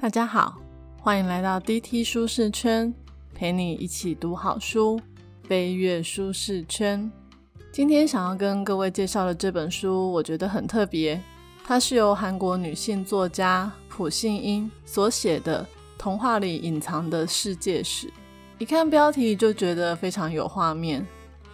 大家好，欢迎来到 DT 舒适圈，陪你一起读好书，飞跃舒适圈。今天想要跟各位介绍的这本书，我觉得很特别，它是由韩国女性作家朴信英所写的《童话里隐藏的世界史》。一看标题就觉得非常有画面。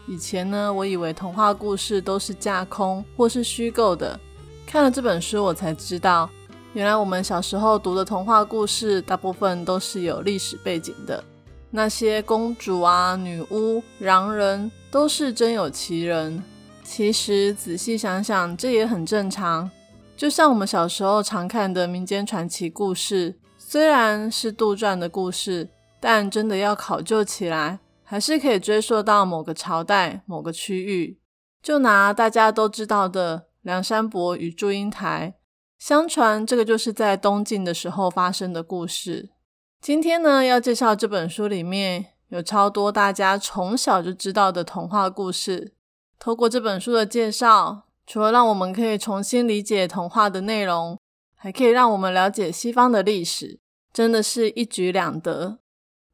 以前呢，我以为童话故事都是架空或是虚构的，看了这本书，我才知道。原来我们小时候读的童话故事，大部分都是有历史背景的。那些公主啊、女巫、狼人，都是真有其人。其实仔细想想，这也很正常。就像我们小时候常看的民间传奇故事，虽然是杜撰的故事，但真的要考究起来，还是可以追溯到某个朝代、某个区域。就拿大家都知道的《梁山伯与祝英台》。相传这个就是在东晋的时候发生的故事。今天呢，要介绍这本书里面有超多大家从小就知道的童话故事。透过这本书的介绍，除了让我们可以重新理解童话的内容，还可以让我们了解西方的历史，真的是一举两得。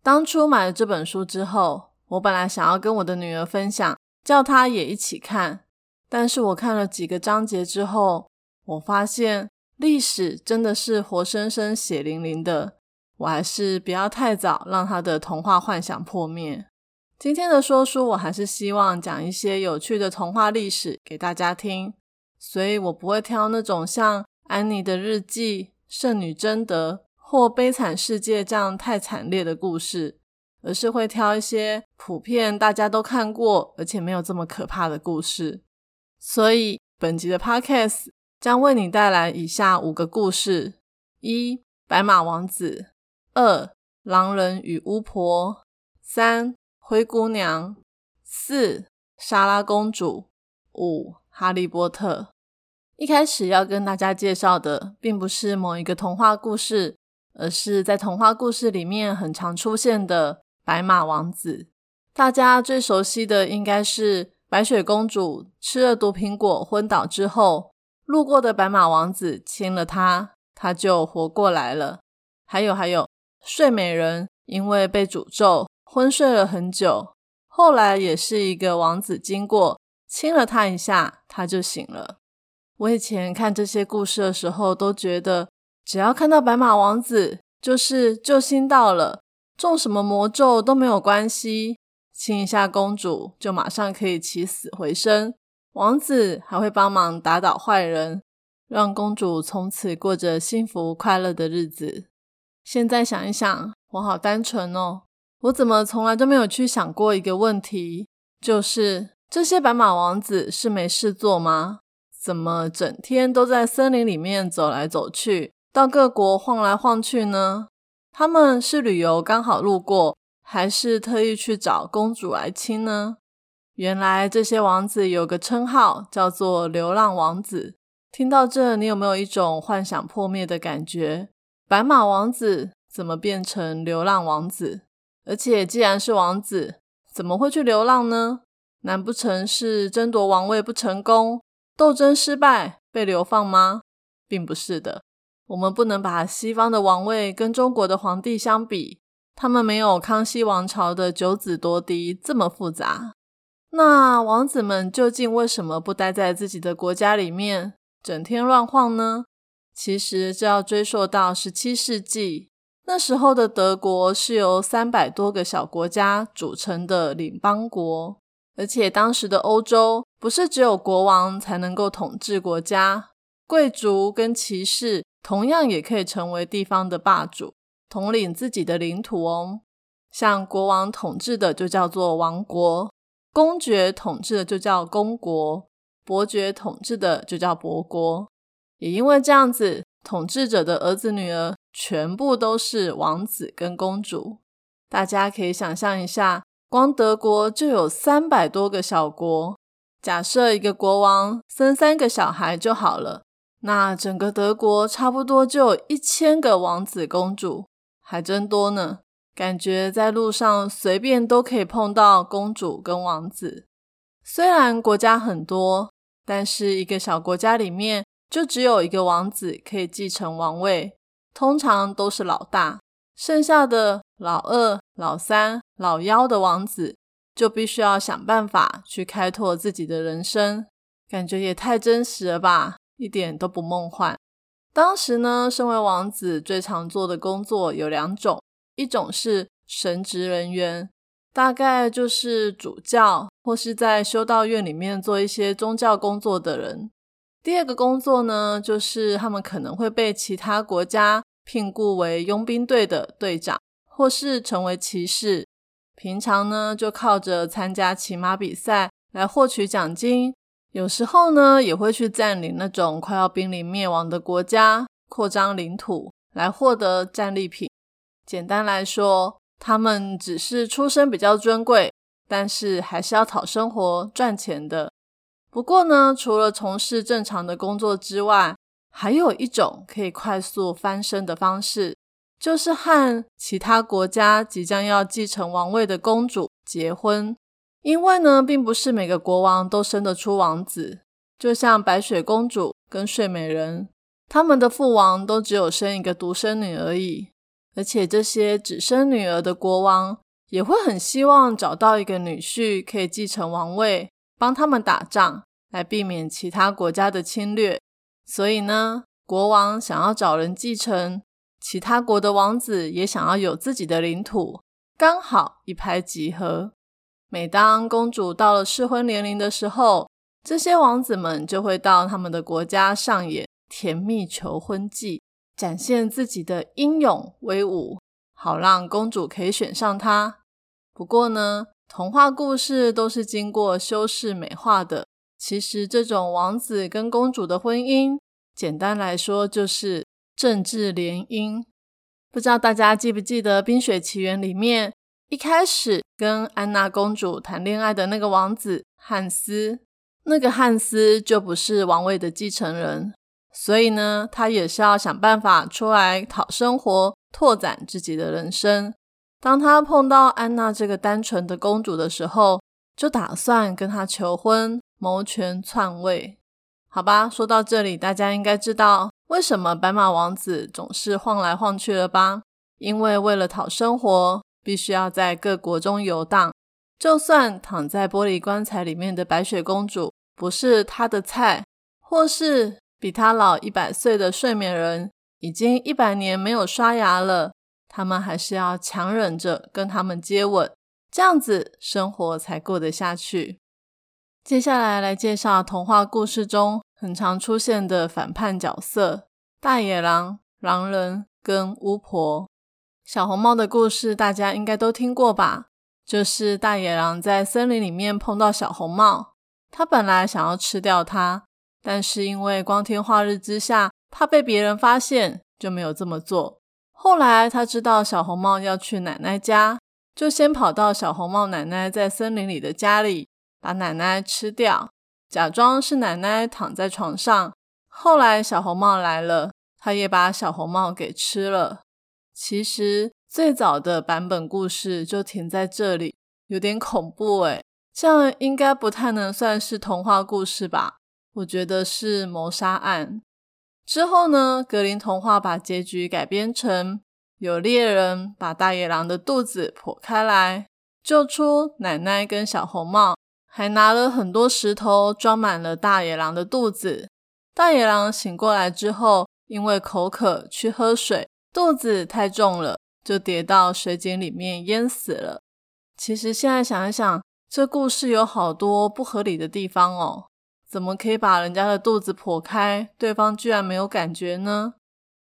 当初买了这本书之后，我本来想要跟我的女儿分享，叫她也一起看，但是我看了几个章节之后，我发现。历史真的是活生生、血淋淋的，我还是不要太早让他的童话幻想破灭。今天的说书，我还是希望讲一些有趣的童话历史给大家听，所以我不会挑那种像《安妮的日记》《圣女贞德》或《悲惨世界》这样太惨烈的故事，而是会挑一些普遍大家都看过，而且没有这么可怕的故事。所以本集的 Podcast。将为你带来以下五个故事：一、白马王子；二、狼人与巫婆；三、灰姑娘；四、莎拉公主；五、哈利波特。一开始要跟大家介绍的，并不是某一个童话故事，而是在童话故事里面很常出现的白马王子。大家最熟悉的应该是白雪公主吃了毒苹果昏倒之后。路过的白马王子亲了她，她就活过来了。还有还有，睡美人因为被诅咒昏睡了很久，后来也是一个王子经过亲了她一下，她就醒了。我以前看这些故事的时候，都觉得只要看到白马王子，就是救星到了，中什么魔咒都没有关系，亲一下公主就马上可以起死回生。王子还会帮忙打倒坏人，让公主从此过着幸福快乐的日子。现在想一想，我好单纯哦！我怎么从来都没有去想过一个问题，就是这些白马王子是没事做吗？怎么整天都在森林里面走来走去，到各国晃来晃去呢？他们是旅游刚好路过，还是特意去找公主来亲呢？原来这些王子有个称号叫做流浪王子。听到这，你有没有一种幻想破灭的感觉？白马王子怎么变成流浪王子？而且既然是王子，怎么会去流浪呢？难不成是争夺王位不成功，斗争失败被流放吗？并不是的。我们不能把西方的王位跟中国的皇帝相比，他们没有康熙王朝的九子夺嫡这么复杂。那王子们究竟为什么不待在自己的国家里面，整天乱晃呢？其实这要追溯到十七世纪，那时候的德国是由三百多个小国家组成的领邦国，而且当时的欧洲不是只有国王才能够统治国家，贵族跟骑士同样也可以成为地方的霸主，统领自己的领土哦。像国王统治的就叫做王国。公爵统治的就叫公国，伯爵统治的就叫伯国。也因为这样子，统治者的儿子女儿全部都是王子跟公主。大家可以想象一下，光德国就有三百多个小国。假设一个国王生三个小孩就好了，那整个德国差不多就有一千个王子公主，还真多呢。感觉在路上随便都可以碰到公主跟王子。虽然国家很多，但是一个小国家里面就只有一个王子可以继承王位。通常都是老大，剩下的老二、老三、老幺的王子就必须要想办法去开拓自己的人生，感觉也太真实了吧，一点都不梦幻。当时呢，身为王子最常做的工作有两种，一种是神职人员，大概就是主教或是在修道院里面做一些宗教工作的人。第二个工作呢，就是他们可能会被其他国家聘雇为佣兵队的队长，或是成为骑士。平常呢，就靠着参加骑马比赛来获取奖金。有时候呢，也会去占领那种快要濒临灭亡的国家，扩张领土来获得战利品。简单来说，他们只是出身比较尊贵，但是还是要讨生活赚钱的。不过呢，除了从事正常的工作之外，还有一种可以快速翻身的方式，就是和其他国家即将要继承王位的公主结婚。因为呢，并不是每个国王都生得出王子，就像白雪公主跟睡美人，他们的父王都只有生一个独生女而已。而且这些只生女儿的国王，也会很希望找到一个女婿可以继承王位。帮他们打仗，来避免其他国家的侵略。所以呢，国王想要找人继承，其他国的王子也想要有自己的领土，刚好一拍即合。每当公主到了适婚年龄的时候，这些王子们就会到他们的国家上演甜蜜求婚记，展现自己的英勇威武，好让公主可以选上他。不过呢，童话故事都是经过修饰美化的。其实，这种王子跟公主的婚姻，简单来说就是政治联姻。不知道大家记不记得《冰雪奇缘》里面一开始跟安娜公主谈恋爱的那个王子汉斯？那个汉斯就不是王位的继承人，所以呢，他也是要想办法出来讨生活，拓展自己的人生。当他碰到安娜这个单纯的公主的时候，就打算跟她求婚，谋权篡位。好吧，说到这里，大家应该知道为什么白马王子总是晃来晃去了吧？因为为了讨生活，必须要在各国中游荡。就算躺在玻璃棺材里面的白雪公主不是他的菜，或是比他老一百岁的睡美人已经一百年没有刷牙了。他们还是要强忍着跟他们接吻，这样子生活才过得下去。接下来来介绍童话故事中很常出现的反叛角色——大野狼、狼人跟巫婆。小红帽的故事大家应该都听过吧？就是大野狼在森林里面碰到小红帽，他本来想要吃掉它，但是因为光天化日之下，怕被别人发现，就没有这么做。后来他知道小红帽要去奶奶家，就先跑到小红帽奶奶在森林里的家里，把奶奶吃掉，假装是奶奶躺在床上。后来小红帽来了，他也把小红帽给吃了。其实最早的版本故事就停在这里，有点恐怖诶这样应该不太能算是童话故事吧？我觉得是谋杀案。之后呢？格林童话把结局改编成有猎人把大野狼的肚子剖开来，救出奶奶跟小红帽，还拿了很多石头装满了大野狼的肚子。大野狼醒过来之后，因为口渴去喝水，肚子太重了，就跌到水井里面淹死了。其实现在想一想，这故事有好多不合理的地方哦。怎么可以把人家的肚子剖开，对方居然没有感觉呢？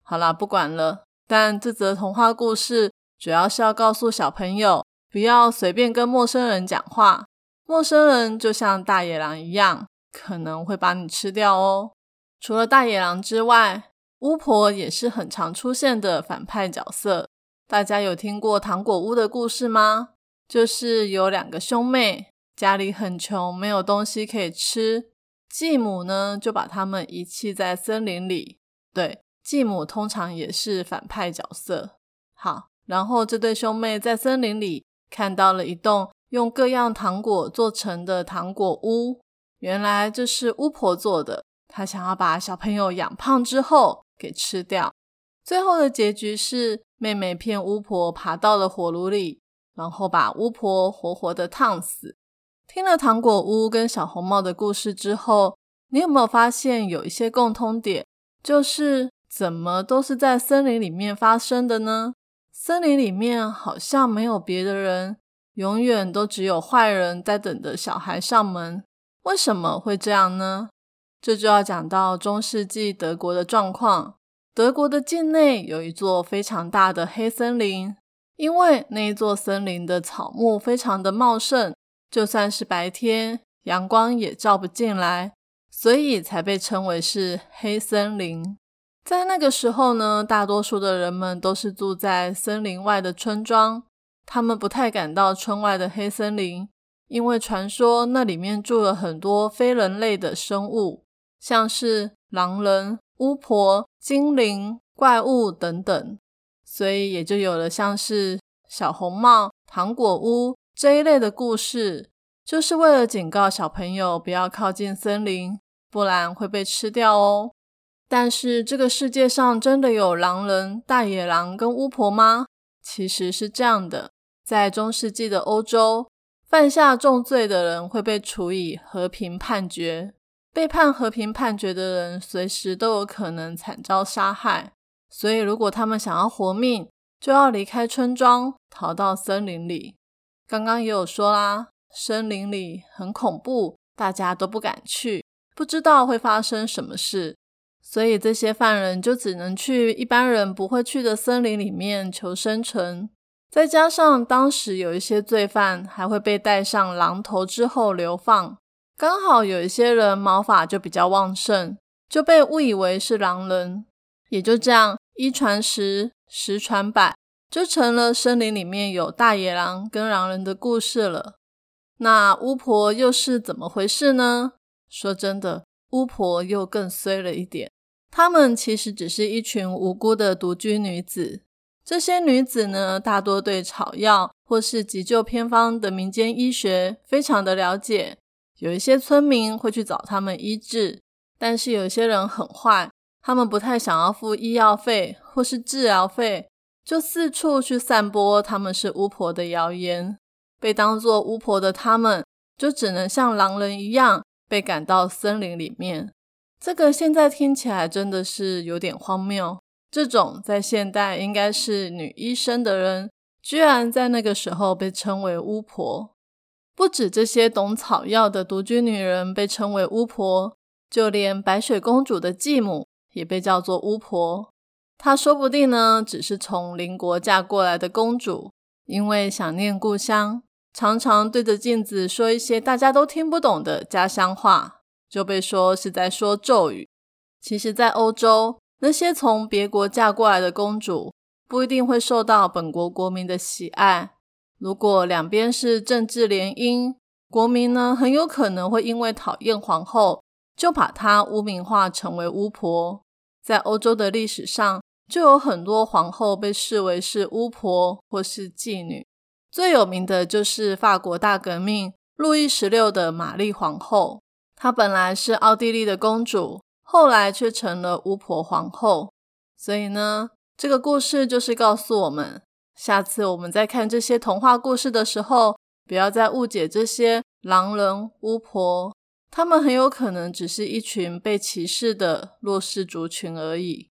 好啦，不管了。但这则童话故事主要是要告诉小朋友，不要随便跟陌生人讲话。陌生人就像大野狼一样，可能会把你吃掉哦。除了大野狼之外，巫婆也是很常出现的反派角色。大家有听过糖果屋的故事吗？就是有两个兄妹，家里很穷，没有东西可以吃。继母呢，就把他们遗弃在森林里。对，继母通常也是反派角色。好，然后这对兄妹在森林里看到了一栋用各样糖果做成的糖果屋，原来这是巫婆做的。她想要把小朋友养胖之后给吃掉。最后的结局是妹妹骗巫婆爬到了火炉里，然后把巫婆活活的烫死。听了糖果屋跟小红帽的故事之后，你有没有发现有一些共通点？就是怎么都是在森林里面发生的呢？森林里面好像没有别的人，永远都只有坏人在等着小孩上门。为什么会这样呢？这就要讲到中世纪德国的状况。德国的境内有一座非常大的黑森林，因为那一座森林的草木非常的茂盛。就算是白天，阳光也照不进来，所以才被称为是黑森林。在那个时候呢，大多数的人们都是住在森林外的村庄，他们不太敢到村外的黑森林，因为传说那里面住了很多非人类的生物，像是狼人、巫婆、精灵、怪物等等，所以也就有了像是小红帽、糖果屋。这一类的故事，就是为了警告小朋友不要靠近森林，不然会被吃掉哦。但是这个世界上真的有狼人、大野狼跟巫婆吗？其实是这样的，在中世纪的欧洲，犯下重罪的人会被处以和平判决，被判和平判决的人随时都有可能惨遭杀害。所以，如果他们想要活命，就要离开村庄，逃到森林里。刚刚也有说啦，森林里很恐怖，大家都不敢去，不知道会发生什么事，所以这些犯人就只能去一般人不会去的森林里面求生存。再加上当时有一些罪犯还会被戴上狼头之后流放，刚好有一些人毛发就比较旺盛，就被误以为是狼人，也就这样一传十，十传百。就成了森林里面有大野狼跟狼人的故事了。那巫婆又是怎么回事呢？说真的，巫婆又更衰了一点。她们其实只是一群无辜的独居女子。这些女子呢，大多对草药或是急救偏方的民间医学非常的了解。有一些村民会去找他们医治，但是有些人很坏，他们不太想要付医药费或是治疗费。就四处去散播他们是巫婆的谣言，被当作巫婆的他们，就只能像狼人一样被赶到森林里面。这个现在听起来真的是有点荒谬。这种在现代应该是女医生的人，居然在那个时候被称为巫婆。不止这些懂草药的独居女人被称为巫婆，就连白雪公主的继母也被叫做巫婆。她说不定呢，只是从邻国嫁过来的公主，因为想念故乡，常常对着镜子说一些大家都听不懂的家乡话，就被说是在说咒语。其实，在欧洲，那些从别国嫁过来的公主，不一定会受到本国国民的喜爱。如果两边是政治联姻，国民呢，很有可能会因为讨厌皇后，就把她污名化成为巫婆。在欧洲的历史上。就有很多皇后被视为是巫婆或是妓女，最有名的就是法国大革命路易十六的玛丽皇后。她本来是奥地利的公主，后来却成了巫婆皇后。所以呢，这个故事就是告诉我们，下次我们在看这些童话故事的时候，不要再误解这些狼人、巫婆，他们很有可能只是一群被歧视的弱势族群而已。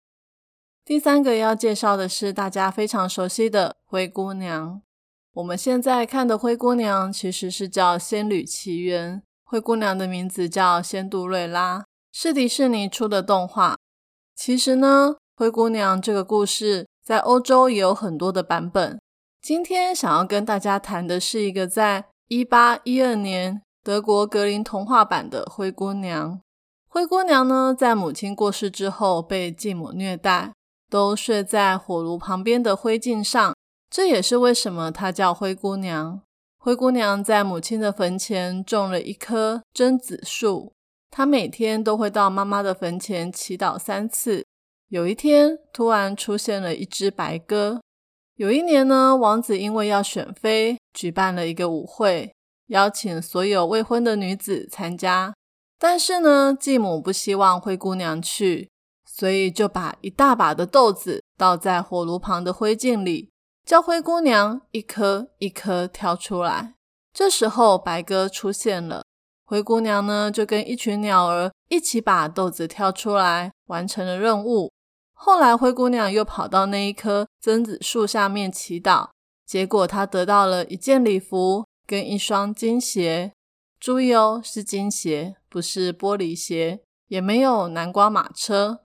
第三个要介绍的是大家非常熟悉的灰姑娘。我们现在看的灰姑娘其实是叫《仙女奇缘》，灰姑娘的名字叫仙杜瑞拉，是迪士尼出的动画。其实呢，灰姑娘这个故事在欧洲也有很多的版本。今天想要跟大家谈的是一个在一八一二年德国格林童话版的灰姑娘。灰姑娘呢，在母亲过世之后被继母虐待。都睡在火炉旁边的灰烬上，这也是为什么她叫灰姑娘。灰姑娘在母亲的坟前种了一棵榛子树，她每天都会到妈妈的坟前祈祷三次。有一天，突然出现了一只白鸽。有一年呢，王子因为要选妃，举办了一个舞会，邀请所有未婚的女子参加。但是呢，继母不希望灰姑娘去。所以就把一大把的豆子倒在火炉旁的灰烬里，叫灰姑娘一颗一颗挑出来。这时候白鸽出现了，灰姑娘呢就跟一群鸟儿一起把豆子挑出来，完成了任务。后来灰姑娘又跑到那一棵榛子树下面祈祷，结果她得到了一件礼服跟一双金鞋。注意哦，是金鞋，不是玻璃鞋，也没有南瓜马车。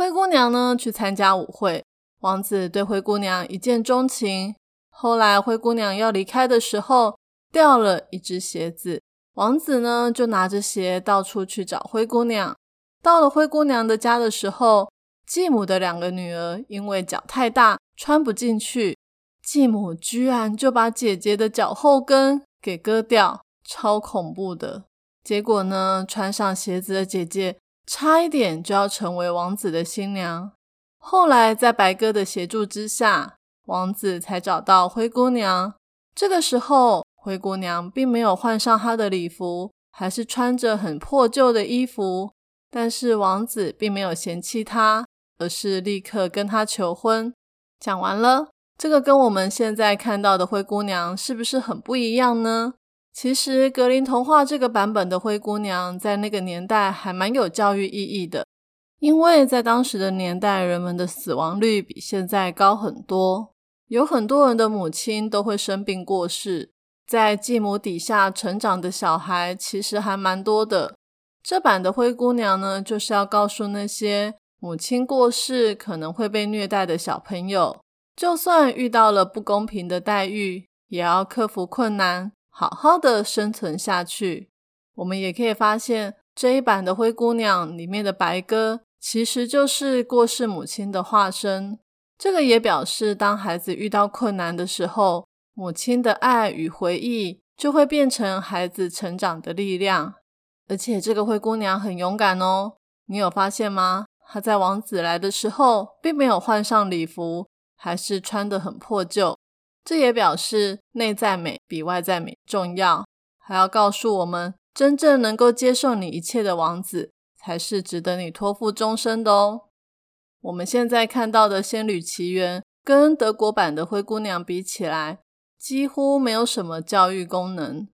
灰姑娘呢去参加舞会，王子对灰姑娘一见钟情。后来灰姑娘要离开的时候，掉了一只鞋子，王子呢就拿着鞋到处去找灰姑娘。到了灰姑娘的家的时候，继母的两个女儿因为脚太大穿不进去，继母居然就把姐姐的脚后跟给割掉。超恐怖的结果呢！穿上鞋子的姐姐差一点就要成为王子的新娘。后来在白鸽的协助之下，王子才找到灰姑娘。这个时候，灰姑娘并没有换上她的礼服，还是穿着很破旧的衣服。但是王子并没有嫌弃她，而是立刻跟她求婚。讲完了，这个跟我们现在看到的灰姑娘是不是很不一样呢？其实，格林童话这个版本的灰姑娘在那个年代还蛮有教育意义的，因为在当时的年代，人们的死亡率比现在高很多，有很多人的母亲都会生病过世，在继母底下成长的小孩其实还蛮多的。这版的灰姑娘呢，就是要告诉那些母亲过世可能会被虐待的小朋友，就算遇到了不公平的待遇，也要克服困难。好好的生存下去。我们也可以发现，这一版的灰姑娘里面的白鸽，其实就是过世母亲的化身。这个也表示，当孩子遇到困难的时候，母亲的爱与回忆就会变成孩子成长的力量。而且，这个灰姑娘很勇敢哦。你有发现吗？她在王子来的时候，并没有换上礼服，还是穿得很破旧。这也表示内在美比外在美重要，还要告诉我们，真正能够接受你一切的王子，才是值得你托付终身的哦。我们现在看到的《仙女奇缘》跟德国版的《灰姑娘》比起来，几乎没有什么教育功能。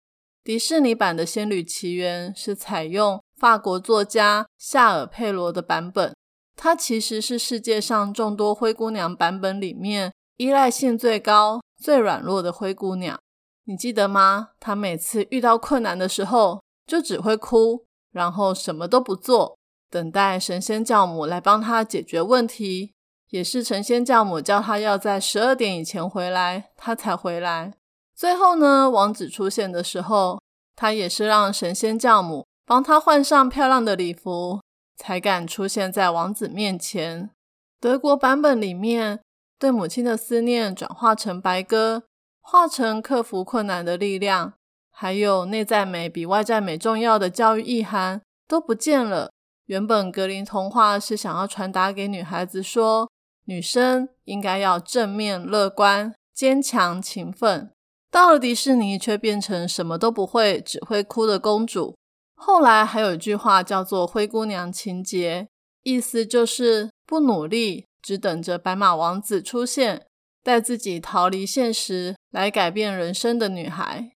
迪士尼版的《仙女奇缘》是采用法国作家夏尔佩罗的版本，它其实是世界上众多灰姑娘版本里面依赖性最高。最软弱的灰姑娘，你记得吗？她每次遇到困难的时候，就只会哭，然后什么都不做，等待神仙教母来帮她解决问题。也是神仙教母叫她要在十二点以前回来，她才回来。最后呢，王子出现的时候，她也是让神仙教母帮她换上漂亮的礼服，才敢出现在王子面前。德国版本里面。对母亲的思念转化成白鸽，化成克服困难的力量，还有内在美比外在美重要的教育意涵都不见了。原本格林童话是想要传达给女孩子说，女生应该要正面、乐观、坚强、勤奋。到了迪士尼，却变成什么都不会，只会哭的公主。后来还有一句话叫做“灰姑娘情节”，意思就是不努力。只等着白马王子出现，带自己逃离现实，来改变人生的女孩。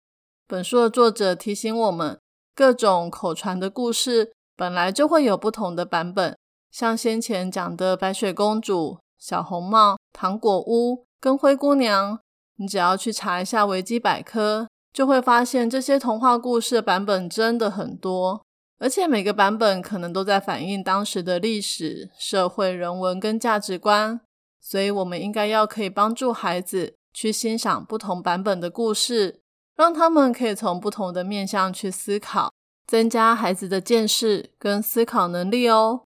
本书的作者提醒我们，各种口传的故事本来就会有不同的版本。像先前讲的白雪公主、小红帽、糖果屋跟灰姑娘，你只要去查一下维基百科，就会发现这些童话故事的版本真的很多。而且每个版本可能都在反映当时的历史、社会、人文跟价值观，所以我们应该要可以帮助孩子去欣赏不同版本的故事，让他们可以从不同的面向去思考，增加孩子的见识跟思考能力哦。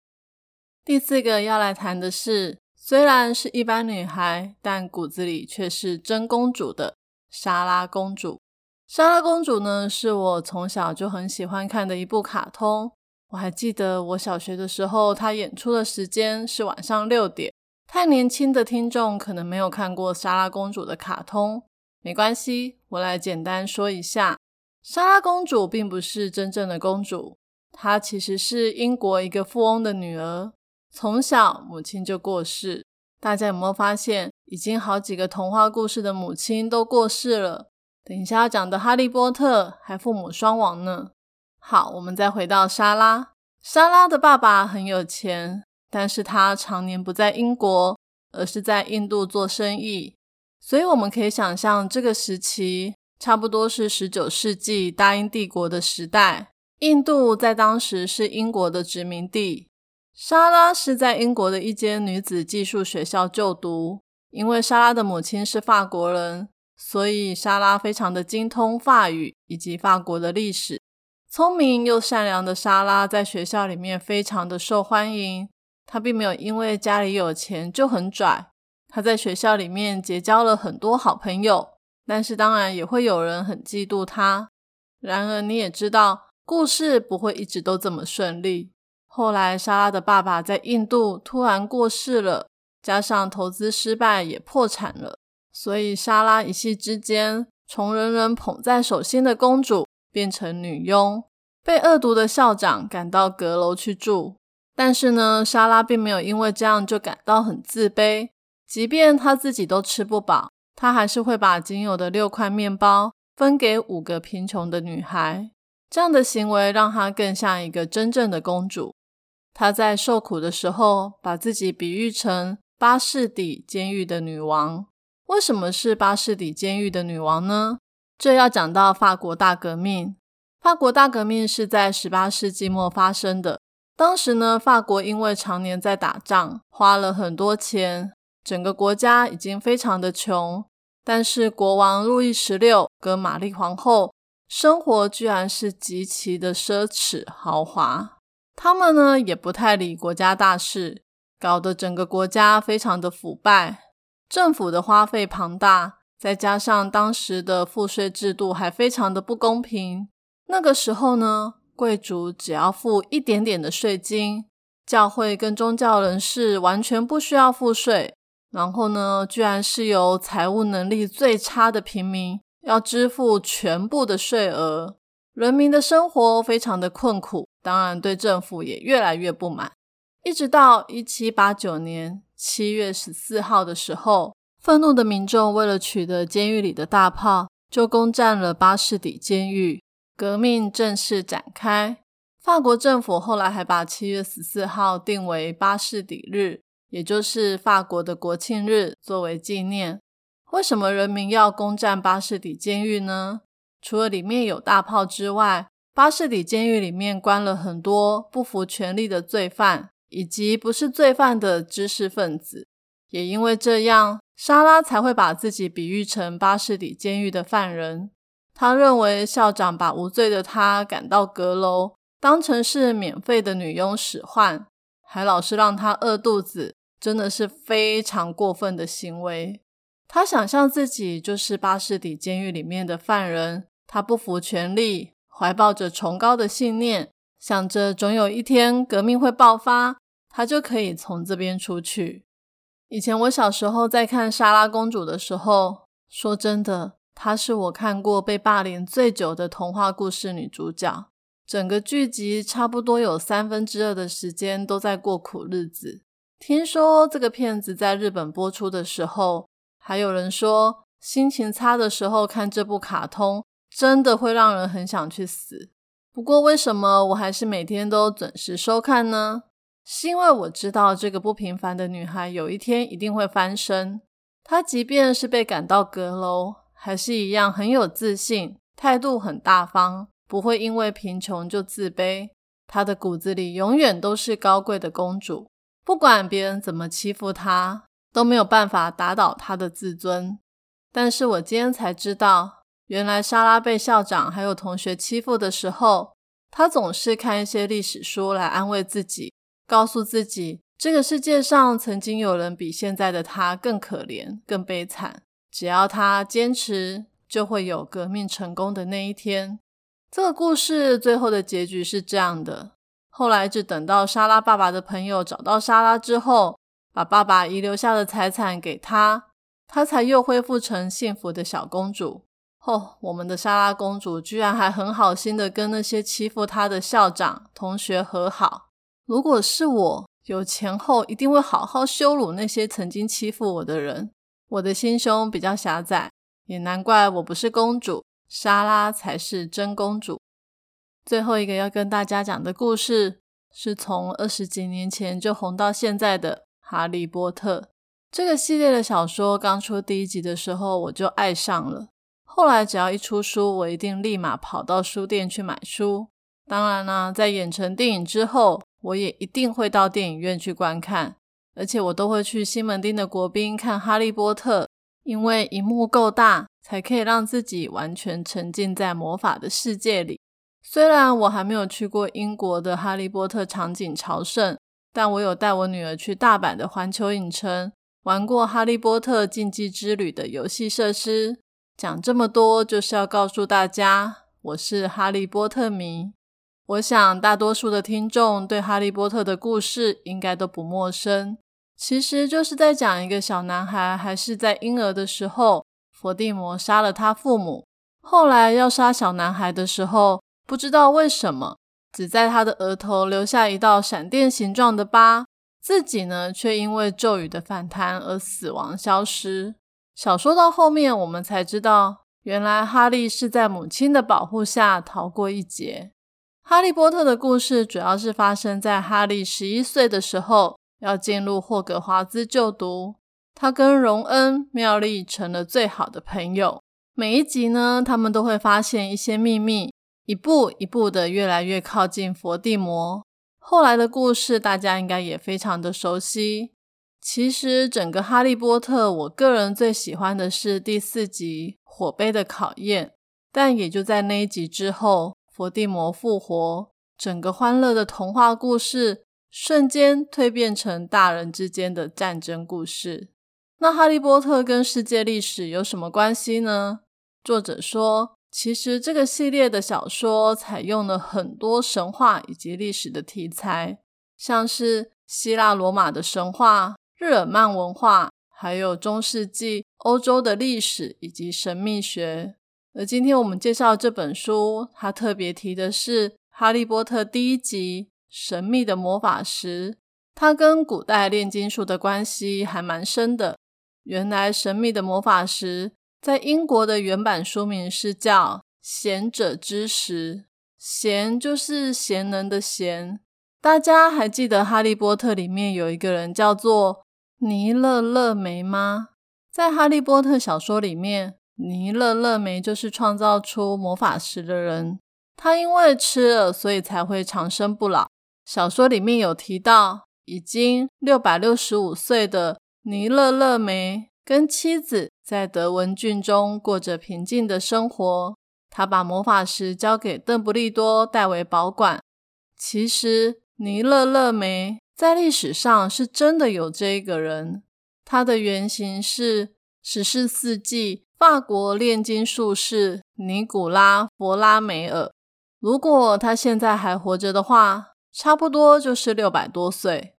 第四个要来谈的是，虽然是一般女孩，但骨子里却是真公主的莎拉公主。莎拉公主呢，是我从小就很喜欢看的一部卡通。我还记得我小学的时候，它演出的时间是晚上六点。太年轻的听众可能没有看过莎拉公主的卡通，没关系，我来简单说一下。莎拉公主并不是真正的公主，她其实是英国一个富翁的女儿。从小母亲就过世，大家有没有发现，已经好几个童话故事的母亲都过世了？等一下要讲的《哈利波特》还父母双亡呢。好，我们再回到莎拉。莎拉的爸爸很有钱，但是他常年不在英国，而是在印度做生意。所以我们可以想象，这个时期差不多是十九世纪大英帝国的时代。印度在当时是英国的殖民地。莎拉是在英国的一间女子技术学校就读。因为莎拉的母亲是法国人，所以莎拉非常的精通法语以及法国的历史。聪明又善良的莎拉在学校里面非常的受欢迎。她并没有因为家里有钱就很拽。她在学校里面结交了很多好朋友，但是当然也会有人很嫉妒她。然而你也知道，故事不会一直都这么顺利。后来莎拉的爸爸在印度突然过世了，加上投资失败也破产了，所以莎拉一夕之间从人人捧在手心的公主。变成女佣，被恶毒的校长赶到阁楼去住。但是呢，莎拉并没有因为这样就感到很自卑。即便她自己都吃不饱，她还是会把仅有的六块面包分给五个贫穷的女孩。这样的行为让她更像一个真正的公主。她在受苦的时候，把自己比喻成巴士底监狱的女王。为什么是巴士底监狱的女王呢？这要讲到法国大革命。法国大革命是在十八世纪末发生的。当时呢，法国因为常年在打仗，花了很多钱，整个国家已经非常的穷。但是国王路易十六跟玛丽皇后生活居然是极其的奢侈豪华，他们呢也不太理国家大事，搞得整个国家非常的腐败，政府的花费庞大。再加上当时的赋税制度还非常的不公平，那个时候呢，贵族只要付一点点的税金，教会跟宗教人士完全不需要付税。然后呢，居然是由财务能力最差的平民要支付全部的税额，人民的生活非常的困苦，当然对政府也越来越不满。一直到一七八九年七月十四号的时候。愤怒的民众为了取得监狱里的大炮，就攻占了巴士底监狱。革命正式展开。法国政府后来还把七月十四号定为巴士底日，也就是法国的国庆日，作为纪念。为什么人民要攻占巴士底监狱呢？除了里面有大炮之外，巴士底监狱里面关了很多不服权力的罪犯，以及不是罪犯的知识分子。也因为这样。莎拉才会把自己比喻成巴士底监狱的犯人。他认为校长把无罪的他赶到阁楼，当成是免费的女佣使唤，还老是让他饿肚子，真的是非常过分的行为。他想象自己就是巴士底监狱里面的犯人，他不服权力，怀抱着崇高的信念，想着总有一天革命会爆发，他就可以从这边出去。以前我小时候在看《莎拉公主》的时候，说真的，她是我看过被霸凌最久的童话故事女主角。整个剧集差不多有三分之二的时间都在过苦日子。听说这个片子在日本播出的时候，还有人说心情差的时候看这部卡通，真的会让人很想去死。不过为什么我还是每天都准时收看呢？是因为我知道这个不平凡的女孩有一天一定会翻身。她即便是被赶到阁楼，还是一样很有自信，态度很大方，不会因为贫穷就自卑。她的骨子里永远都是高贵的公主，不管别人怎么欺负她，都没有办法打倒她的自尊。但是我今天才知道，原来莎拉被校长还有同学欺负的时候，她总是看一些历史书来安慰自己。告诉自己，这个世界上曾经有人比现在的他更可怜、更悲惨。只要他坚持，就会有革命成功的那一天。这个故事最后的结局是这样的：后来只等到莎拉爸爸的朋友找到莎拉之后，把爸爸遗留下的财产给他，他才又恢复成幸福的小公主。哦，我们的莎拉公主居然还很好心的跟那些欺负她的校长、同学和好。如果是我，有钱后一定会好好羞辱那些曾经欺负我的人。我的心胸比较狭窄，也难怪我不是公主，莎拉才是真公主。最后一个要跟大家讲的故事，是从二十几年前就红到现在的《哈利波特》这个系列的小说。刚出第一集的时候，我就爱上了。后来只要一出书，我一定立马跑到书店去买书。当然啦，在演成电影之后，我也一定会到电影院去观看。而且我都会去西门町的国宾看《哈利波特》，因为荧幕够大，才可以让自己完全沉浸在魔法的世界里。虽然我还没有去过英国的哈利波特场景朝圣，但我有带我女儿去大阪的环球影城玩过《哈利波特禁忌之旅》的游戏设施。讲这么多，就是要告诉大家，我是哈利波特迷。我想大多数的听众对哈利波特的故事应该都不陌生。其实就是在讲一个小男孩，还是在婴儿的时候，伏地魔杀了他父母。后来要杀小男孩的时候，不知道为什么，只在他的额头留下一道闪电形状的疤，自己呢却因为咒语的反弹而死亡消失。小说到后面，我们才知道，原来哈利是在母亲的保护下逃过一劫。哈利波特的故事主要是发生在哈利十一岁的时候。要进入霍格华兹就读，他跟荣恩、妙丽成了最好的朋友。每一集呢，他们都会发现一些秘密，一步一步的越来越靠近伏地魔。后来的故事，大家应该也非常的熟悉。其实，整个《哈利波特》，我个人最喜欢的是第四集《火杯的考验》，但也就在那一集之后，伏地魔复活，整个欢乐的童话故事。瞬间蜕变成大人之间的战争故事。那哈利波特跟世界历史有什么关系呢？作者说，其实这个系列的小说采用了很多神话以及历史的题材，像是希腊罗马的神话、日耳曼文化，还有中世纪欧洲的历史以及神秘学。而今天我们介绍这本书，它特别提的是《哈利波特》第一集。神秘的魔法石，它跟古代炼金术的关系还蛮深的。原来，神秘的魔法石在英国的原版书名是叫“贤者之石”，贤就是贤能的贤。大家还记得《哈利波特》里面有一个人叫做尼勒勒梅吗？在《哈利波特》小说里面，尼勒勒梅就是创造出魔法石的人。他因为吃了，所以才会长生不老。小说里面有提到，已经六百六十五岁的尼勒勒梅跟妻子在德文郡中过着平静的生活。他把魔法石交给邓布利多代为保管。其实，尼勒勒梅在历史上是真的有这一个人，他的原型是十四世纪法国炼金术士尼古拉·弗拉梅尔。如果他现在还活着的话，差不多就是六百多岁。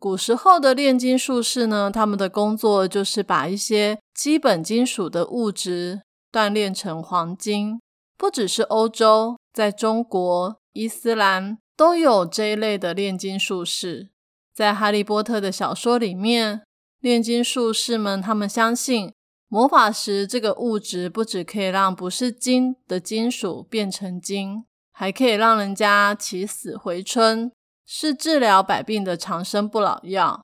古时候的炼金术士呢，他们的工作就是把一些基本金属的物质锻炼成黄金。不只是欧洲，在中国、伊斯兰都有这一类的炼金术士。在《哈利波特》的小说里面，炼金术士们他们相信魔法石这个物质不只可以让不是金的金属变成金。还可以让人家起死回春，是治疗百病的长生不老药。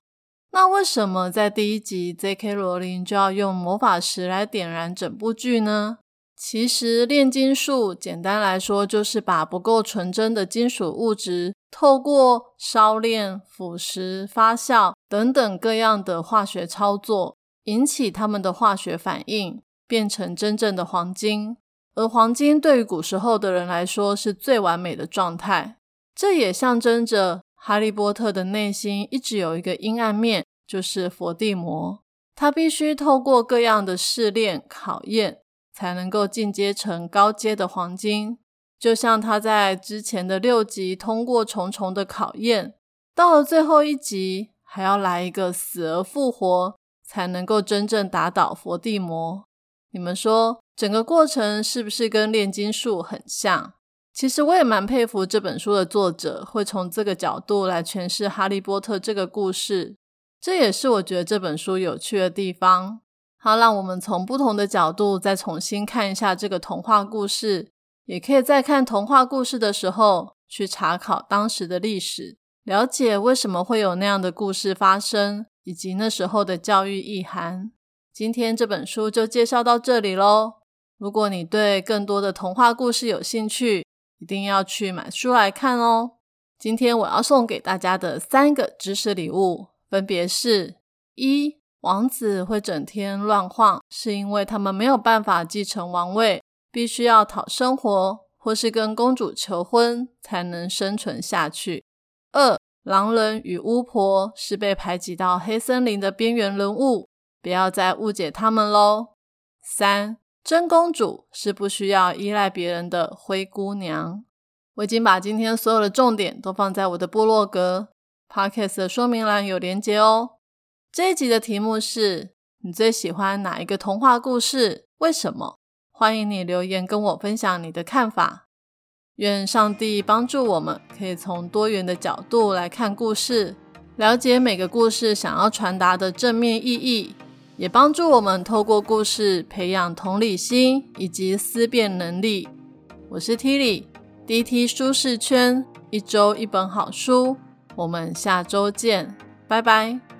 那为什么在第一集 J.K. 罗琳就要用魔法石来点燃整部剧呢？其实炼金术简单来说，就是把不够纯真的金属物质，透过烧炼、腐蚀、发酵等等各样的化学操作，引起它们的化学反应，变成真正的黄金。而黄金对于古时候的人来说是最完美的状态，这也象征着哈利波特的内心一直有一个阴暗面，就是伏地魔。他必须透过各样的试炼考验，才能够进阶成高阶的黄金。就像他在之前的六集通过重重的考验，到了最后一集还要来一个死而复活，才能够真正打倒伏地魔。你们说？整个过程是不是跟炼金术很像？其实我也蛮佩服这本书的作者会从这个角度来诠释《哈利波特》这个故事，这也是我觉得这本书有趣的地方。好，让我们从不同的角度再重新看一下这个童话故事，也可以在看童话故事的时候去查考当时的历史，了解为什么会有那样的故事发生，以及那时候的教育意涵。今天这本书就介绍到这里喽。如果你对更多的童话故事有兴趣，一定要去买书来看哦。今天我要送给大家的三个知识礼物，分别是：一、王子会整天乱晃，是因为他们没有办法继承王位，必须要讨生活或是跟公主求婚才能生存下去；二、狼人与巫婆是被排挤到黑森林的边缘人物，不要再误解他们喽；三。真公主是不需要依赖别人的灰姑娘。我已经把今天所有的重点都放在我的部落格 podcast 的说明栏有连接哦。这一集的题目是你最喜欢哪一个童话故事？为什么？欢迎你留言跟我分享你的看法。愿上帝帮助我们，可以从多元的角度来看故事，了解每个故事想要传达的正面意义。也帮助我们透过故事培养同理心以及思辨能力。我是 Tilly，DT 舒适圈一周一本好书，我们下周见，拜拜。